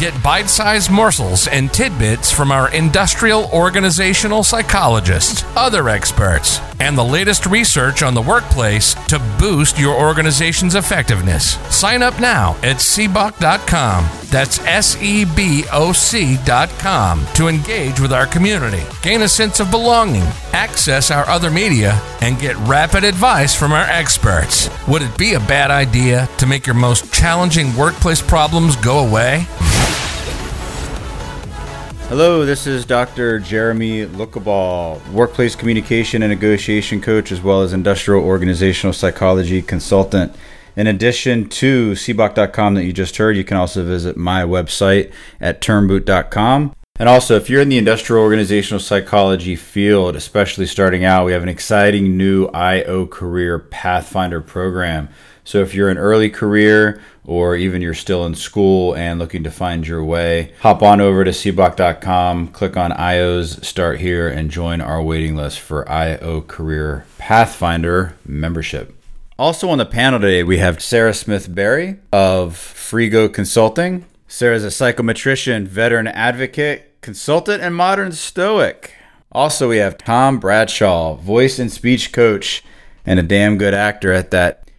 get bite sized morsels and tidbits from our industrial organizational psychologists, other experts, and the latest research on the workplace to boost your organization's effectiveness. Sign up now at seboc.com. That's S E B O C.com to engage with our community, gain a sense of belonging, access our other media, and get rapid advice from our experts. Would it be a bad idea to make your most challenging workplace problems go away? Hello, this is Dr. Jeremy Lookaball, workplace communication and negotiation coach, as well as industrial organizational psychology consultant. In addition to seboc.com that you just heard, you can also visit my website at turnboot.com. And also, if you're in the industrial organizational psychology field, especially starting out, we have an exciting new IO Career Pathfinder program. So if you're an early career or even you're still in school and looking to find your way, hop on over to seboc.com, click on IOs, start here, and join our waiting list for IO Career Pathfinder membership. Also on the panel today, we have Sarah Smith Berry of Frigo Consulting. Sarah is a psychometrician, veteran advocate, consultant, and modern stoic. Also, we have Tom Bradshaw, voice and speech coach, and a damn good actor at that.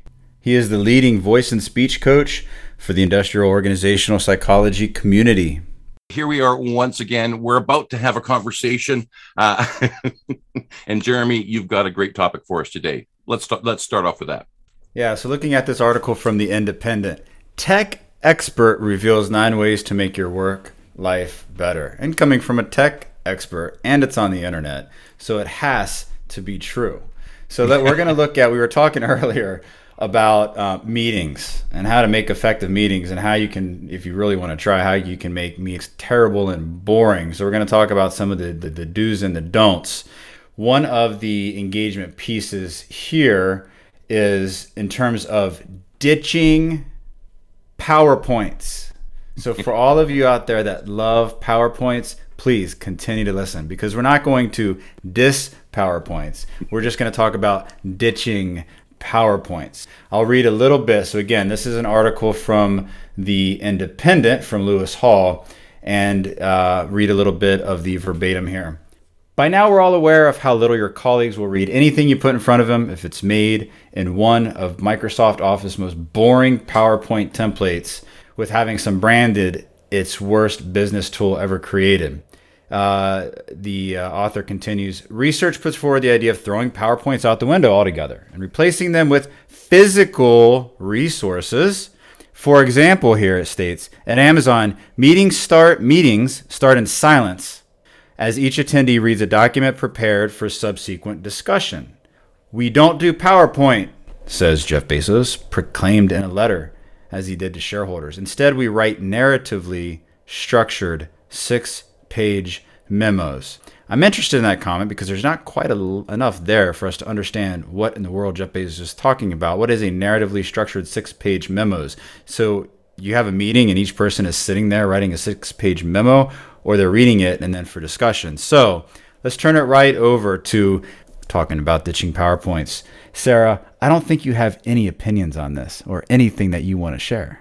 He is the leading voice and speech coach for the industrial organizational psychology community. Here we are once again. We're about to have a conversation, uh, and Jeremy, you've got a great topic for us today. Let's start, let's start off with that. Yeah. So, looking at this article from the Independent, tech expert reveals nine ways to make your work life better, and coming from a tech expert, and it's on the internet, so it has to be true. So that we're going to look at. We were talking earlier about uh, meetings and how to make effective meetings and how you can, if you really want to try, how you can make meetings terrible and boring. So we're going to talk about some of the, the, the do's and the don'ts. One of the engagement pieces here is in terms of ditching PowerPoints. So for all of you out there that love PowerPoints, please continue to listen because we're not going to diss PowerPoints. We're just going to talk about ditching PowerPoints. I'll read a little bit. So, again, this is an article from The Independent from Lewis Hall, and uh, read a little bit of the verbatim here. By now, we're all aware of how little your colleagues will read anything you put in front of them if it's made in one of Microsoft Office's most boring PowerPoint templates with having some branded its worst business tool ever created. Uh, the uh, author continues Research puts forward the idea of throwing PowerPoints out the window altogether and replacing them with physical resources. For example, here it states at Amazon, meetings start meetings start in silence as each attendee reads a document prepared for subsequent discussion. We don't do PowerPoint, says Jeff Bezos, proclaimed in a letter as he did to shareholders. Instead, we write narratively structured six page memos. I'm interested in that comment because there's not quite a, enough there for us to understand what in the world Jeff Bezos is talking about. What is a narratively structured six page memos? So you have a meeting and each person is sitting there writing a six page memo or they're reading it and then for discussion. So let's turn it right over to talking about ditching PowerPoints. Sarah, I don't think you have any opinions on this or anything that you want to share.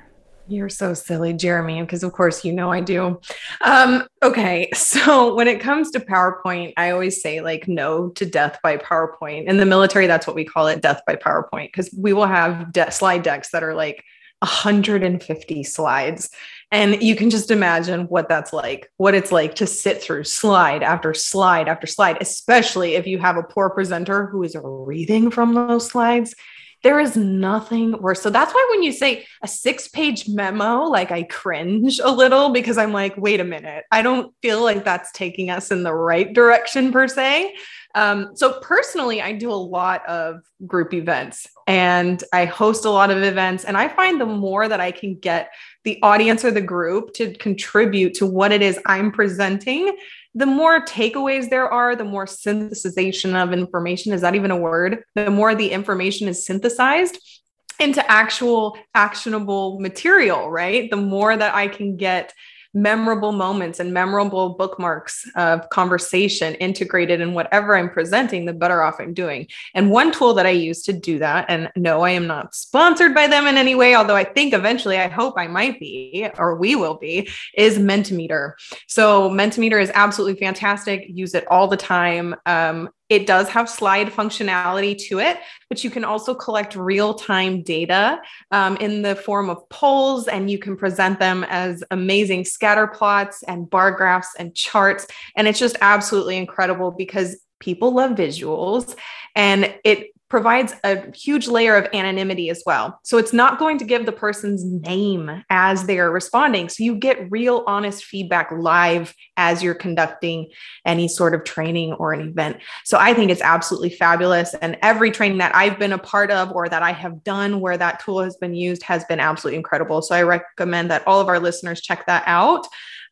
You're so silly, Jeremy, because of course you know I do. Um, okay, so when it comes to PowerPoint, I always say like no to death by PowerPoint. In the military, that's what we call it, death by PowerPoint, because we will have de- slide decks that are like 150 slides. And you can just imagine what that's like, what it's like to sit through slide after slide after slide, especially if you have a poor presenter who is reading from those slides there is nothing worse. So that's why when you say a six page memo, like I cringe a little because I'm like, wait a minute, I don't feel like that's taking us in the right direction per se. Um, so personally, I do a lot of group events and I host a lot of events. And I find the more that I can get the audience or the group to contribute to what it is I'm presenting, the more takeaways there are, the more synthesization of information is that even a word? The more the information is synthesized into actual actionable material, right? The more that I can get memorable moments and memorable bookmarks of conversation integrated in whatever I'm presenting, the better off I'm doing. And one tool that I use to do that, and no, I am not sponsored by them in any way, although I think eventually I hope I might be or we will be, is Mentimeter. So Mentimeter is absolutely fantastic. Use it all the time. Um, it does have slide functionality to it, but you can also collect real time data um, in the form of polls, and you can present them as amazing scatter plots and bar graphs and charts. And it's just absolutely incredible because people love visuals and it provides a huge layer of anonymity as well. So it's not going to give the person's name as they are responding. So you get real, honest feedback live as you're conducting any sort of training or an event. So I think it's absolutely fabulous. And every training that I've been a part of or that I have done where that tool has been used has been absolutely incredible. So I recommend that all of our listeners check that out.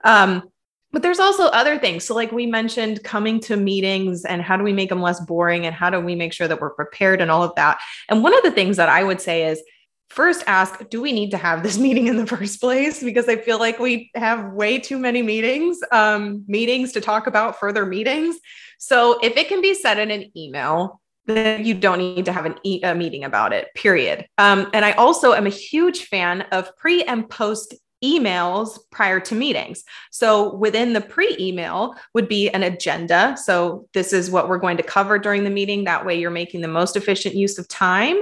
Um, but there's also other things. So, like we mentioned, coming to meetings and how do we make them less boring and how do we make sure that we're prepared and all of that. And one of the things that I would say is first ask, do we need to have this meeting in the first place? Because I feel like we have way too many meetings, um, meetings to talk about further meetings. So, if it can be said in an email, then you don't need to have an e- a meeting about it, period. Um, and I also am a huge fan of pre and post emails prior to meetings. So within the pre email would be an agenda. So this is what we're going to cover during the meeting. That way you're making the most efficient use of time.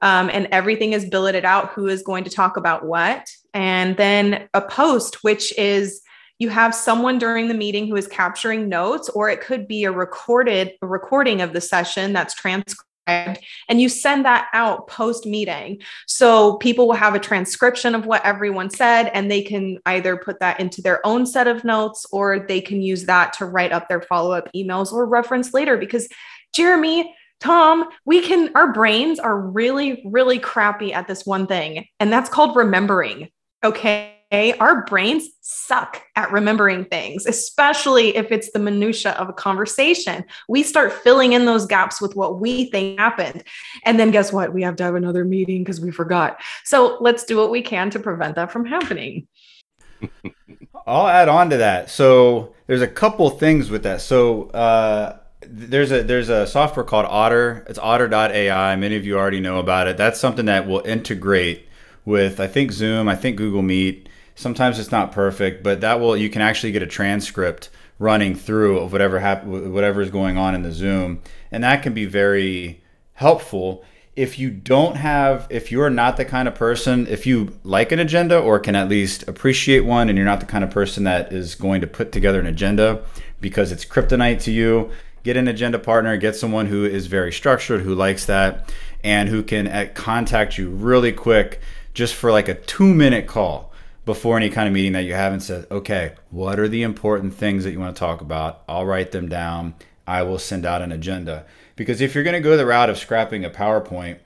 Um, and everything is billeted out who is going to talk about what. And then a post, which is you have someone during the meeting who is capturing notes, or it could be a recorded a recording of the session that's transcribed and you send that out post meeting. So people will have a transcription of what everyone said, and they can either put that into their own set of notes or they can use that to write up their follow up emails or reference later. Because, Jeremy, Tom, we can, our brains are really, really crappy at this one thing, and that's called remembering. Okay our brains suck at remembering things, especially if it's the minutia of a conversation. We start filling in those gaps with what we think happened. And then guess what? We have to have another meeting because we forgot. So let's do what we can to prevent that from happening. I'll add on to that. So there's a couple things with that. So uh, there's a there's a software called Otter. It's Otter.ai. Many of you already know about it. That's something that will integrate with I think Zoom, I think Google Meet, Sometimes it's not perfect, but that will you can actually get a transcript running through of whatever hap- whatever is going on in the Zoom, and that can be very helpful. If you don't have, if you're not the kind of person, if you like an agenda or can at least appreciate one, and you're not the kind of person that is going to put together an agenda because it's kryptonite to you, get an agenda partner, get someone who is very structured, who likes that, and who can uh, contact you really quick just for like a two minute call before any kind of meeting that you have and said, okay, what are the important things that you want to talk about? I'll write them down. I will send out an agenda. Because if you're going to go the route of scrapping a PowerPoint,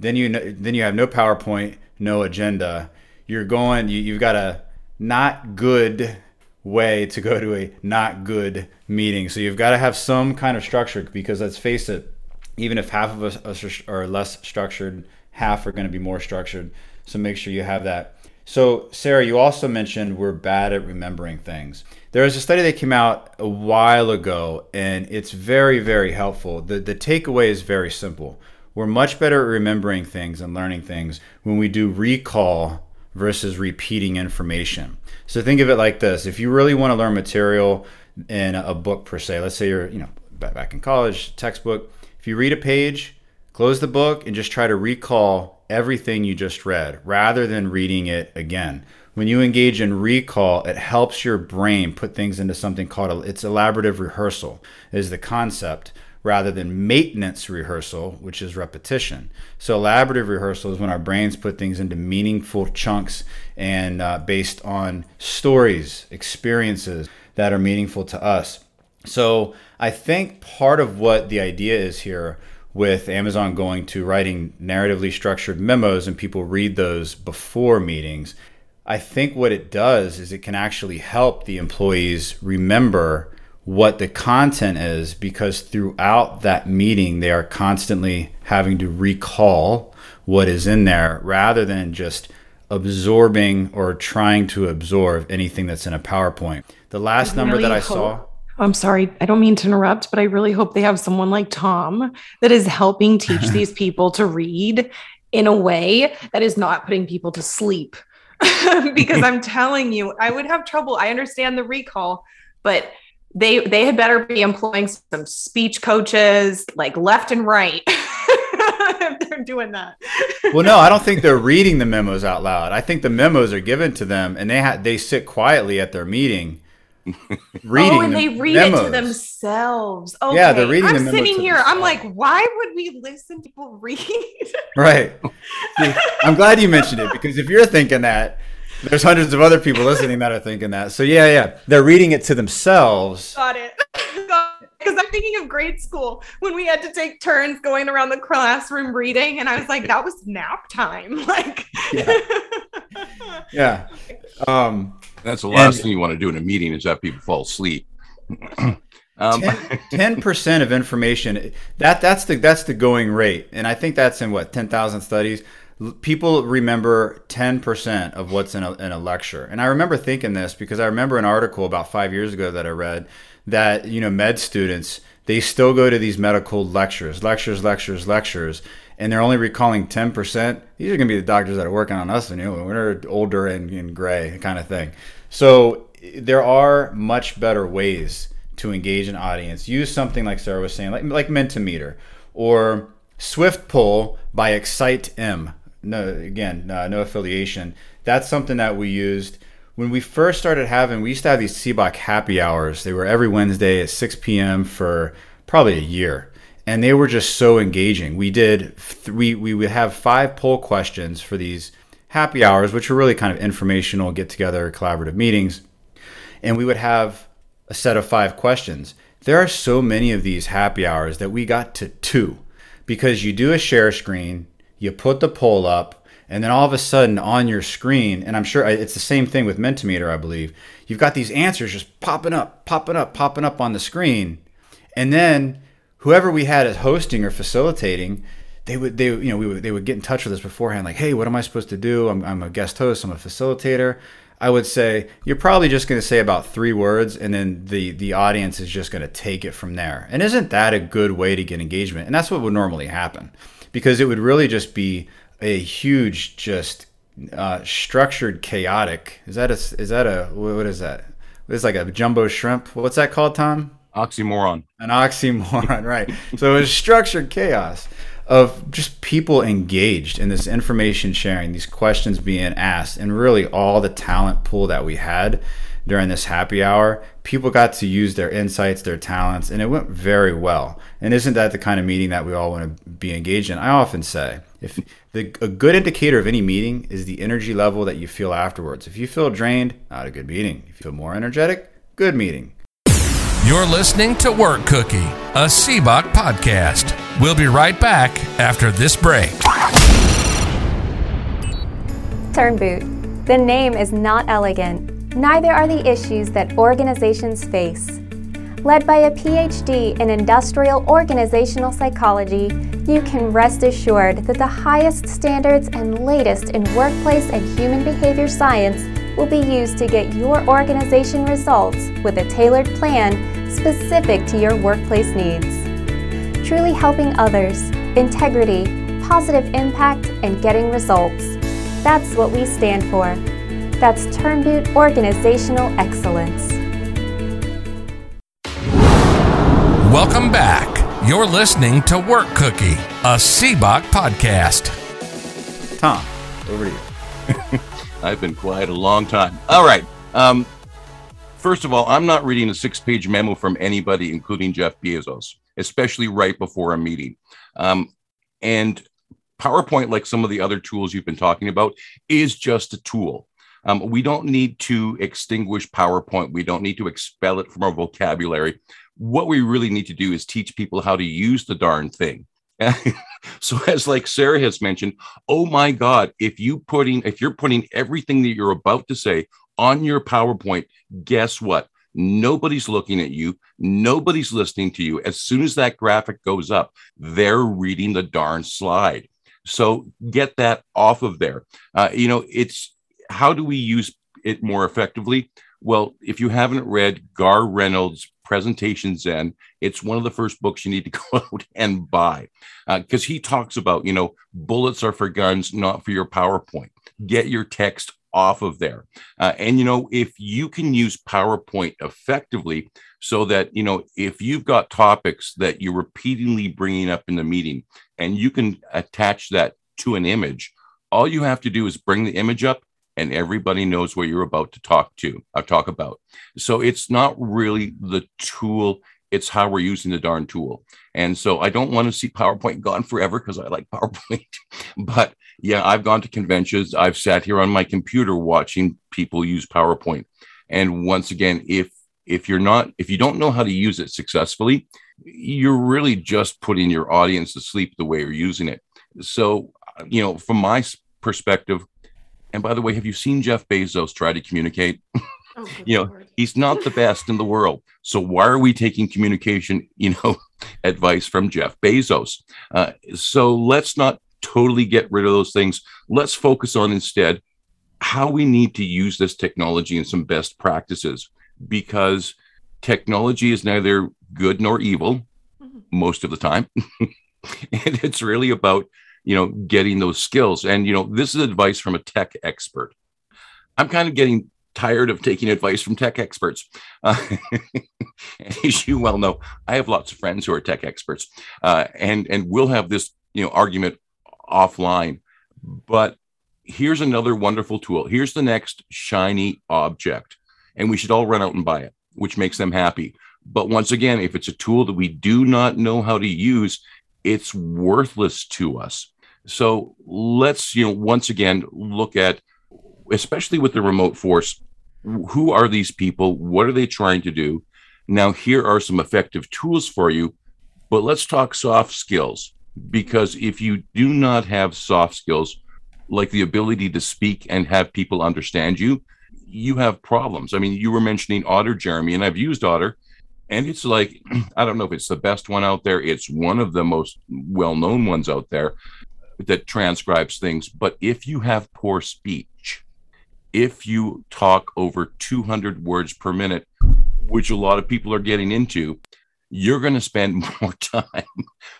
then you then you have no PowerPoint, no agenda. You're going. You, you've got a not good way to go to a not good meeting. So you've got to have some kind of structure because let's face it, even if half of us are less structured, half are going to be more structured. So make sure you have that. So, Sarah, you also mentioned we're bad at remembering things. There was a study that came out a while ago, and it's very, very helpful. The, the takeaway is very simple. We're much better at remembering things and learning things when we do recall versus repeating information. So, think of it like this if you really want to learn material in a book, per se, let's say you're, you know, back in college, textbook, if you read a page, close the book and just try to recall everything you just read rather than reading it again. When you engage in recall, it helps your brain put things into something called it's elaborative rehearsal is the concept rather than maintenance rehearsal, which is repetition. So elaborative rehearsal is when our brains put things into meaningful chunks and uh, based on stories, experiences that are meaningful to us. So I think part of what the idea is here with Amazon going to writing narratively structured memos and people read those before meetings. I think what it does is it can actually help the employees remember what the content is because throughout that meeting, they are constantly having to recall what is in there rather than just absorbing or trying to absorb anything that's in a PowerPoint. The last number that I hope- saw, I'm sorry, I don't mean to interrupt, but I really hope they have someone like Tom that is helping teach these people to read in a way that is not putting people to sleep. because I'm telling you, I would have trouble. I understand the recall, but they they had better be employing some speech coaches like left and right if they're doing that. well, no, I don't think they're reading the memos out loud. I think the memos are given to them, and they ha- they sit quietly at their meeting, reading. oh, and they read it to themselves. Okay. Yeah, they're reading I'm the sitting here. I'm like, why would we listen to people read? Right. See, I'm glad you mentioned it because if you're thinking that, there's hundreds of other people listening that are thinking that. So yeah, yeah, they're reading it to themselves. Got it. Because I'm thinking of grade school when we had to take turns going around the classroom reading, and I was like, that was nap time. Like, yeah. Yeah. Um, That's the last And- thing you want to do in a meeting is have people fall asleep. um, ten percent of information that that's the that's the going rate, and I think that's in what ten thousand studies. People remember ten percent of what's in a, in a lecture, and I remember thinking this because I remember an article about five years ago that I read that you know med students they still go to these medical lectures, lectures, lectures, lectures, and they're only recalling ten percent. These are going to be the doctors that are working on us, and you we're older and, and gray kind of thing. So there are much better ways to engage an audience. Use something like Sarah was saying, like like Mentimeter or Swift Pull by Excite M. No, again, uh, no affiliation. That's something that we used when we first started having. We used to have these CBOC happy hours. They were every Wednesday at 6 p.m. for probably a year, and they were just so engaging. We did we we would have five poll questions for these happy hours, which were really kind of informational, get together, collaborative meetings and we would have a set of five questions. There are so many of these happy hours that we got to two because you do a share screen, you put the poll up, and then all of a sudden on your screen, and I'm sure it's the same thing with Mentimeter, I believe, you've got these answers just popping up, popping up, popping up on the screen. And then whoever we had as hosting or facilitating, they would they you know we would they would get in touch with us beforehand like hey what am I supposed to do? I'm, I'm a guest host I'm a facilitator. I would say you're probably just going to say about three words and then the the audience is just going to take it from there. And isn't that a good way to get engagement? And that's what would normally happen because it would really just be a huge just uh, structured chaotic is that a is that a what is that? It's like a jumbo shrimp. What's that called Tom oxymoron. an oxymoron, right? So it was structured chaos of just people engaged in this information sharing, these questions being asked, and really all the talent pool that we had during this happy hour. People got to use their insights, their talents, and it went very well. And isn't that the kind of meeting that we all want to be engaged in? I often say, if the, a good indicator of any meeting is the energy level that you feel afterwards. If you feel drained, not a good meeting. If you feel more energetic, good meeting. You're listening to Work Cookie, a CBOC podcast. We'll be right back after this break. Turnboot. The name is not elegant, neither are the issues that organizations face. Led by a PhD in industrial organizational psychology, you can rest assured that the highest standards and latest in workplace and human behavior science will be used to get your organization results with a tailored plan specific to your workplace needs. Truly helping others, integrity, positive impact, and getting results. That's what we stand for. That's Turnboot Organizational Excellence. Welcome back. You're listening to Work Cookie, a CBOC podcast. Tom, over to you. I've been quiet a long time. All right. Um, first of all, I'm not reading a six page memo from anybody, including Jeff Bezos, especially right before a meeting. Um, and PowerPoint, like some of the other tools you've been talking about, is just a tool. Um, we don't need to extinguish PowerPoint. We don't need to expel it from our vocabulary. What we really need to do is teach people how to use the darn thing. so as like Sarah has mentioned, oh my God, if you putting if you're putting everything that you're about to say on your PowerPoint, guess what? Nobody's looking at you. Nobody's listening to you. As soon as that graphic goes up, they're reading the darn slide. So get that off of there. Uh, you know, it's how do we use it more effectively? Well, if you haven't read Garr Reynolds' Presentation Zen, it's one of the first books you need to go out and buy because uh, he talks about, you know, bullets are for guns, not for your PowerPoint. Get your text off of there. Uh, and, you know, if you can use PowerPoint effectively, so that, you know, if you've got topics that you're repeatedly bringing up in the meeting and you can attach that to an image, all you have to do is bring the image up and everybody knows what you're about to talk to or uh, talk about. So it's not really the tool, it's how we're using the darn tool. And so I don't want to see PowerPoint gone forever because I like PowerPoint. but yeah, I've gone to conventions. I've sat here on my computer watching people use PowerPoint. And once again, if if you're not if you don't know how to use it successfully, you're really just putting your audience to sleep the way you're using it. So, you know, from my perspective, and by the way, have you seen Jeff Bezos try to communicate? Oh, you know, Lord. he's not the best in the world. So why are we taking communication, you know, advice from Jeff Bezos? Uh, so let's not totally get rid of those things. Let's focus on instead how we need to use this technology and some best practices because technology is neither good nor evil mm-hmm. most of the time. and it's really about you know, getting those skills. And, you know, this is advice from a tech expert. I'm kind of getting tired of taking advice from tech experts. Uh, as you well know, I have lots of friends who are tech experts, uh, and and we'll have this you know argument offline. But here's another wonderful tool. Here's the next shiny object, and we should all run out and buy it, which makes them happy. But once again, if it's a tool that we do not know how to use, it's worthless to us. So let's, you know, once again look at, especially with the remote force, who are these people? What are they trying to do? Now, here are some effective tools for you, but let's talk soft skills because if you do not have soft skills, like the ability to speak and have people understand you, you have problems. I mean, you were mentioning Otter, Jeremy, and I've used Otter, and it's like, I don't know if it's the best one out there. It's one of the most well known ones out there that transcribes things. But if you have poor speech, if you talk over 200 words per minute, which a lot of people are getting into, you're going to spend more time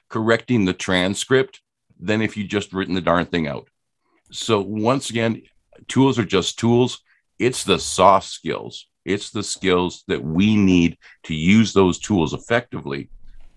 correcting the transcript than if you just written the darn thing out. So once again, tools are just tools. It's the soft skills. It's the skills that we need to use those tools effectively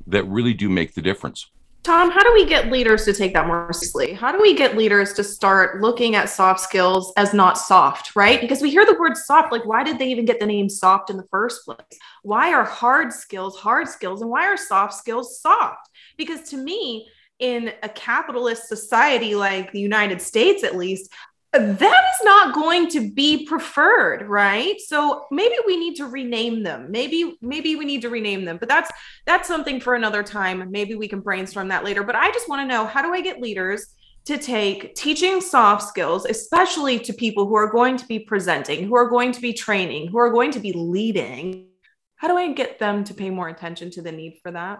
that really do make the difference. Tom, how do we get leaders to take that more seriously? How do we get leaders to start looking at soft skills as not soft, right? Because we hear the word soft, like why did they even get the name soft in the first place? Why are hard skills hard skills and why are soft skills soft? Because to me, in a capitalist society like the United States, at least, that is not going to be preferred right? So maybe we need to rename them. Maybe maybe we need to rename them but that's that's something for another time. Maybe we can brainstorm that later but i just want to know how do i get leaders to take teaching soft skills especially to people who are going to be presenting who are going to be training who are going to be leading? How do i get them to pay more attention to the need for that?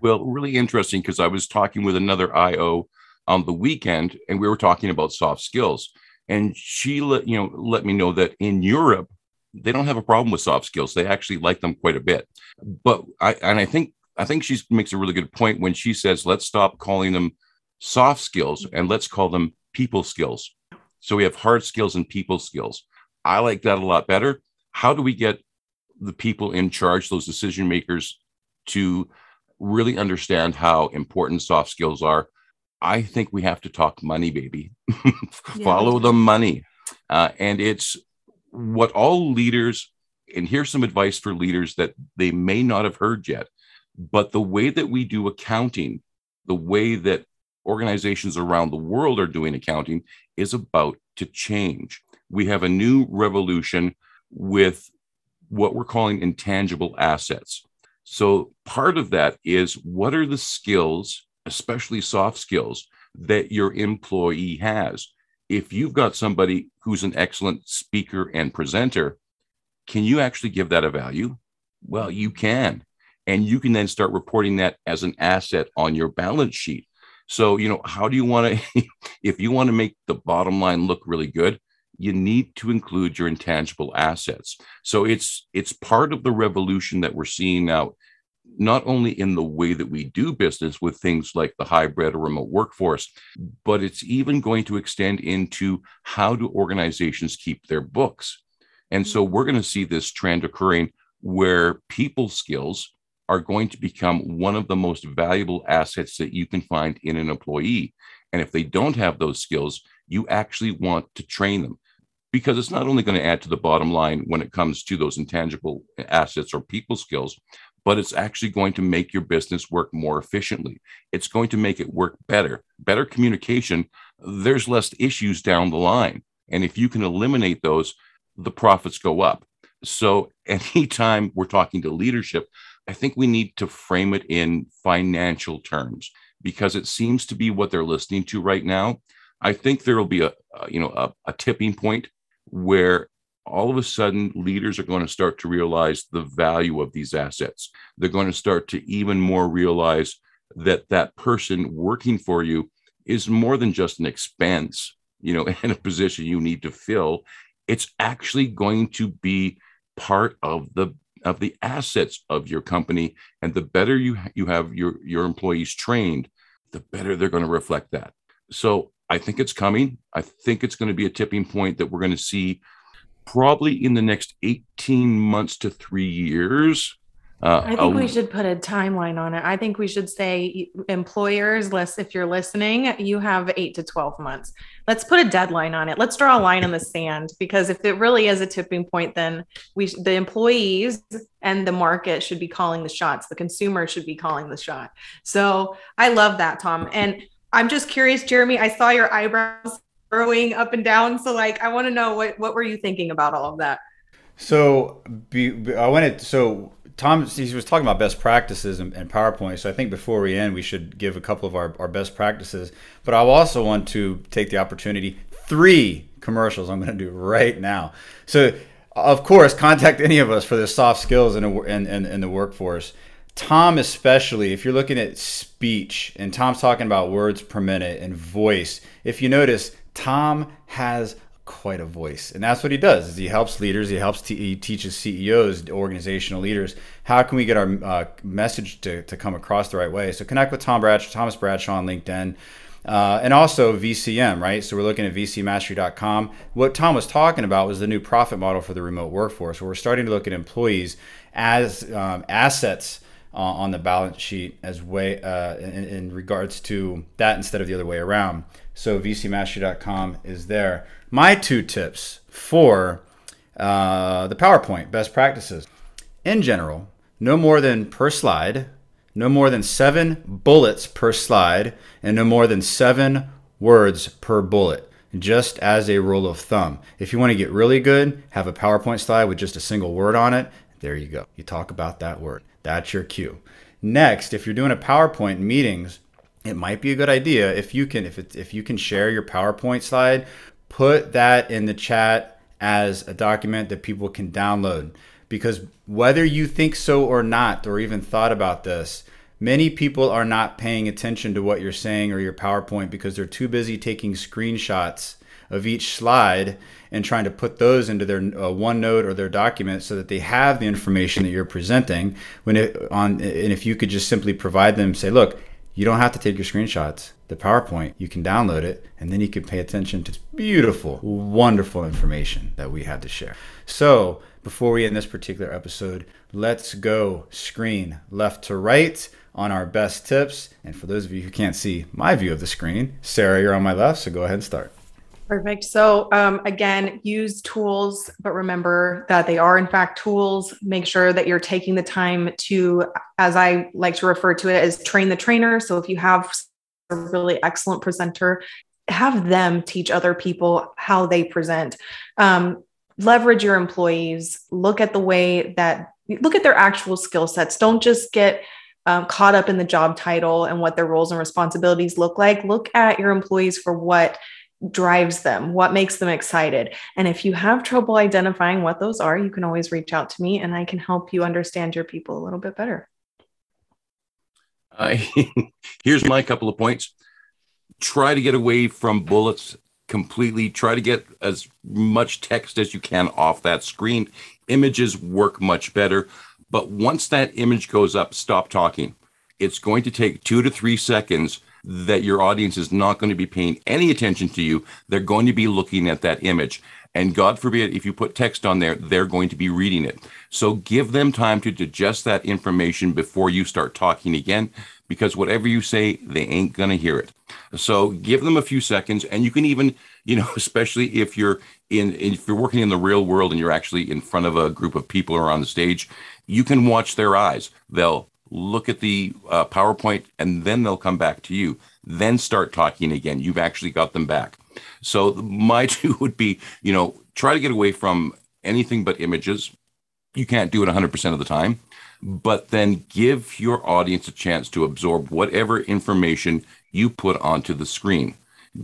Well really interesting because i was talking with another io on the weekend and we were talking about soft skills and she let you know let me know that in Europe they don't have a problem with soft skills. They actually like them quite a bit. But I and I think I think she makes a really good point when she says let's stop calling them soft skills and let's call them people skills. So we have hard skills and people skills. I like that a lot better. How do we get the people in charge, those decision makers, to really understand how important soft skills are I think we have to talk money, baby. Follow the money. Uh, and it's what all leaders, and here's some advice for leaders that they may not have heard yet, but the way that we do accounting, the way that organizations around the world are doing accounting is about to change. We have a new revolution with what we're calling intangible assets. So, part of that is what are the skills especially soft skills that your employee has. If you've got somebody who's an excellent speaker and presenter, can you actually give that a value? Well, you can. And you can then start reporting that as an asset on your balance sheet. So, you know, how do you want to, if you want to make the bottom line look really good, you need to include your intangible assets. So it's it's part of the revolution that we're seeing now, not only in the way that we do business with things like the hybrid or remote workforce, but it's even going to extend into how do organizations keep their books. And so we're going to see this trend occurring where people skills are going to become one of the most valuable assets that you can find in an employee. And if they don't have those skills, you actually want to train them because it's not only going to add to the bottom line when it comes to those intangible assets or people skills, but it's actually going to make your business work more efficiently. It's going to make it work better. Better communication, there's less issues down the line. And if you can eliminate those, the profits go up. So, anytime we're talking to leadership, I think we need to frame it in financial terms because it seems to be what they're listening to right now. I think there will be a, you know a, a tipping point where all of a sudden leaders are going to start to realize the value of these assets. They're going to start to even more realize that that person working for you is more than just an expense, you know, in a position you need to fill. It's actually going to be part of the of the assets of your company and the better you you have your your employees trained the better they're going to reflect that so i think it's coming i think it's going to be a tipping point that we're going to see probably in the next 18 months to 3 years uh, I think we should put a timeline on it. I think we should say employers, less if you're listening, you have eight to 12 months. Let's put a deadline on it. Let's draw a line in the sand because if it really is a tipping point, then we the employees and the market should be calling the shots. The consumer should be calling the shot. So I love that, Tom. And I'm just curious, Jeremy. I saw your eyebrows growing up and down. So like, I want to know what what were you thinking about all of that? So be, I wanted so Tom, he was talking about best practices and, and, PowerPoint. So I think before we end, we should give a couple of our, our best practices. But I also want to take the opportunity three commercials I'm going to do right now. So, of course, contact any of us for the soft skills in, a, in, in, in the workforce. Tom, especially, if you're looking at speech, and Tom's talking about words per minute and voice, if you notice, Tom has quite a voice and that's what he does is he helps leaders he helps te- he teaches ceos organizational leaders how can we get our uh, message to, to come across the right way? So connect with tom bradshaw thomas bradshaw on linkedin uh, and also vcm right? So we're looking at vcmastery.com what tom was talking about was the new profit model for the remote workforce. Where we're starting to look at employees as um, assets uh, on the balance sheet as way uh, in, in regards to that instead of the other way around so vcmastery.com is there my two tips for uh, the PowerPoint best practices. In general, no more than per slide, no more than seven bullets per slide, and no more than seven words per bullet, just as a rule of thumb. If you want to get really good, have a PowerPoint slide with just a single word on it. There you go. You talk about that word. That's your cue. Next, if you're doing a PowerPoint meetings, it might be a good idea if you can if it, if you can share your PowerPoint slide put that in the chat as a document that people can download. Because whether you think so or not, or even thought about this, many people are not paying attention to what you're saying or your PowerPoint because they're too busy taking screenshots of each slide and trying to put those into their uh, OneNote or their document so that they have the information that you're presenting. When it on and if you could just simply provide them, say, look, you don't have to take your screenshots. The PowerPoint, you can download it and then you can pay attention to beautiful, wonderful information that we had to share. So, before we end this particular episode, let's go screen left to right on our best tips. And for those of you who can't see my view of the screen, Sarah, you're on my left, so go ahead and start. Perfect. So, um, again, use tools, but remember that they are, in fact, tools. Make sure that you're taking the time to, as I like to refer to it, as train the trainer. So, if you have a really excellent presenter, have them teach other people how they present. Um, leverage your employees. Look at the way that, look at their actual skill sets. Don't just get um, caught up in the job title and what their roles and responsibilities look like. Look at your employees for what drives them, what makes them excited. And if you have trouble identifying what those are, you can always reach out to me and I can help you understand your people a little bit better. Here's my couple of points. try to get away from bullets completely. Try to get as much text as you can off that screen. Images work much better. But once that image goes up, stop talking. It's going to take two to three seconds that your audience is not going to be paying any attention to you. They're going to be looking at that image. And God forbid, if you put text on there, they're going to be reading it. So give them time to digest that information before you start talking again, because whatever you say, they ain't going to hear it. So give them a few seconds. And you can even, you know, especially if you're in, if you're working in the real world and you're actually in front of a group of people or on the stage, you can watch their eyes. They'll look at the uh, PowerPoint and then they'll come back to you. Then start talking again. You've actually got them back. So my two would be, you know, try to get away from anything but images. You can't do it 100% of the time, but then give your audience a chance to absorb whatever information you put onto the screen.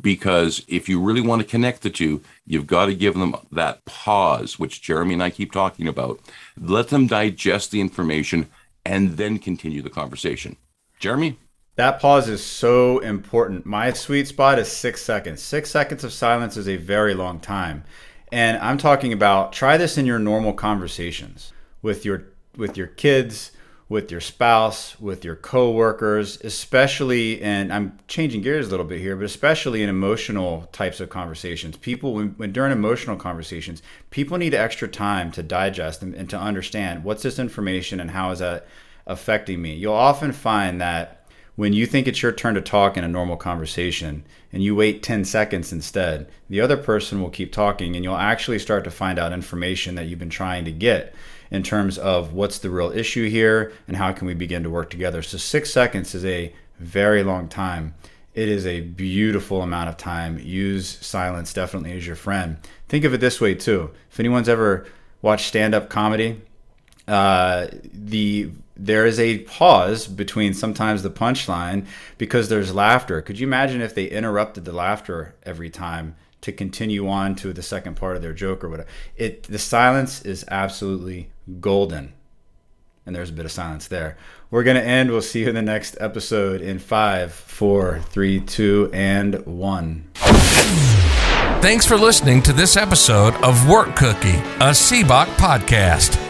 Because if you really want to connect the two, you've got to give them that pause, which Jeremy and I keep talking about. Let them digest the information and then continue the conversation. Jeremy? That pause is so important. My sweet spot is six seconds. Six seconds of silence is a very long time. And I'm talking about try this in your normal conversations with your with your kids, with your spouse, with your coworkers, especially and I'm changing gears a little bit here, but especially in emotional types of conversations. People when, when during emotional conversations, people need extra time to digest and, and to understand what's this information and how is that affecting me. You'll often find that when you think it's your turn to talk in a normal conversation and you wait 10 seconds instead, the other person will keep talking and you'll actually start to find out information that you've been trying to get in terms of what's the real issue here and how can we begin to work together. So 6 seconds is a very long time. It is a beautiful amount of time. Use silence definitely as your friend. Think of it this way too. If anyone's ever watched stand-up comedy, uh, the there is a pause between sometimes the punchline because there's laughter. Could you imagine if they interrupted the laughter every time to continue on to the second part of their joke or whatever? It the silence is absolutely golden. And there's a bit of silence there. We're gonna end. We'll see you in the next episode in five, four, three, two, and one. Thanks for listening to this episode of Work Cookie, a CBOC podcast.